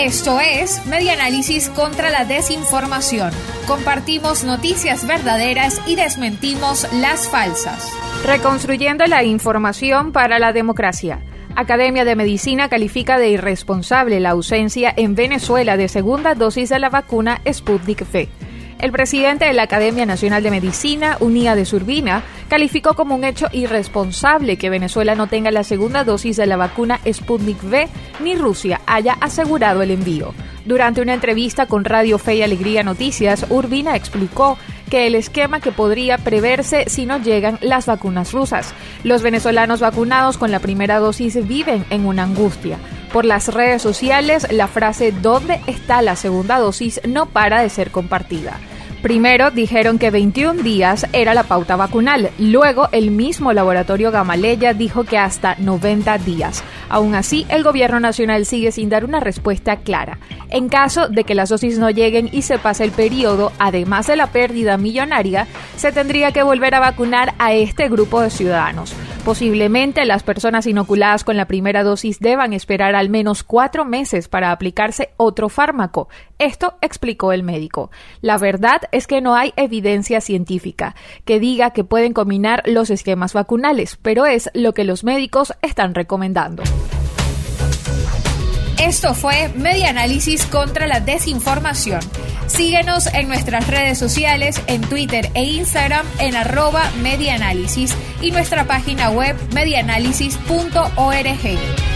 Esto es Media Análisis contra la Desinformación. Compartimos noticias verdaderas y desmentimos las falsas. Reconstruyendo la información para la democracia. Academia de Medicina califica de irresponsable la ausencia en Venezuela de segunda dosis de la vacuna Sputnik V. El presidente de la Academia Nacional de Medicina, Unía de Surbina, calificó como un hecho irresponsable que Venezuela no tenga la segunda dosis de la vacuna Sputnik V ni Rusia haya asegurado el envío. Durante una entrevista con Radio Fe y Alegría Noticias, Urbina explicó que el esquema que podría preverse si no llegan las vacunas rusas. Los venezolanos vacunados con la primera dosis viven en una angustia. Por las redes sociales, la frase ¿dónde está la segunda dosis? no para de ser compartida. Primero dijeron que 21 días era la pauta vacunal, luego el mismo laboratorio Gamaleya dijo que hasta 90 días. Aún así, el gobierno nacional sigue sin dar una respuesta clara. En caso de que las dosis no lleguen y se pase el periodo, además de la pérdida millonaria, se tendría que volver a vacunar a este grupo de ciudadanos. Posiblemente las personas inoculadas con la primera dosis deban esperar al menos cuatro meses para aplicarse otro fármaco. Esto explicó el médico. La verdad es que no hay evidencia científica que diga que pueden combinar los esquemas vacunales, pero es lo que los médicos están recomendando. Esto fue Media Análisis contra la Desinformación. Síguenos en nuestras redes sociales, en Twitter e Instagram en arroba medianálisis y nuestra página web medianálisis.org.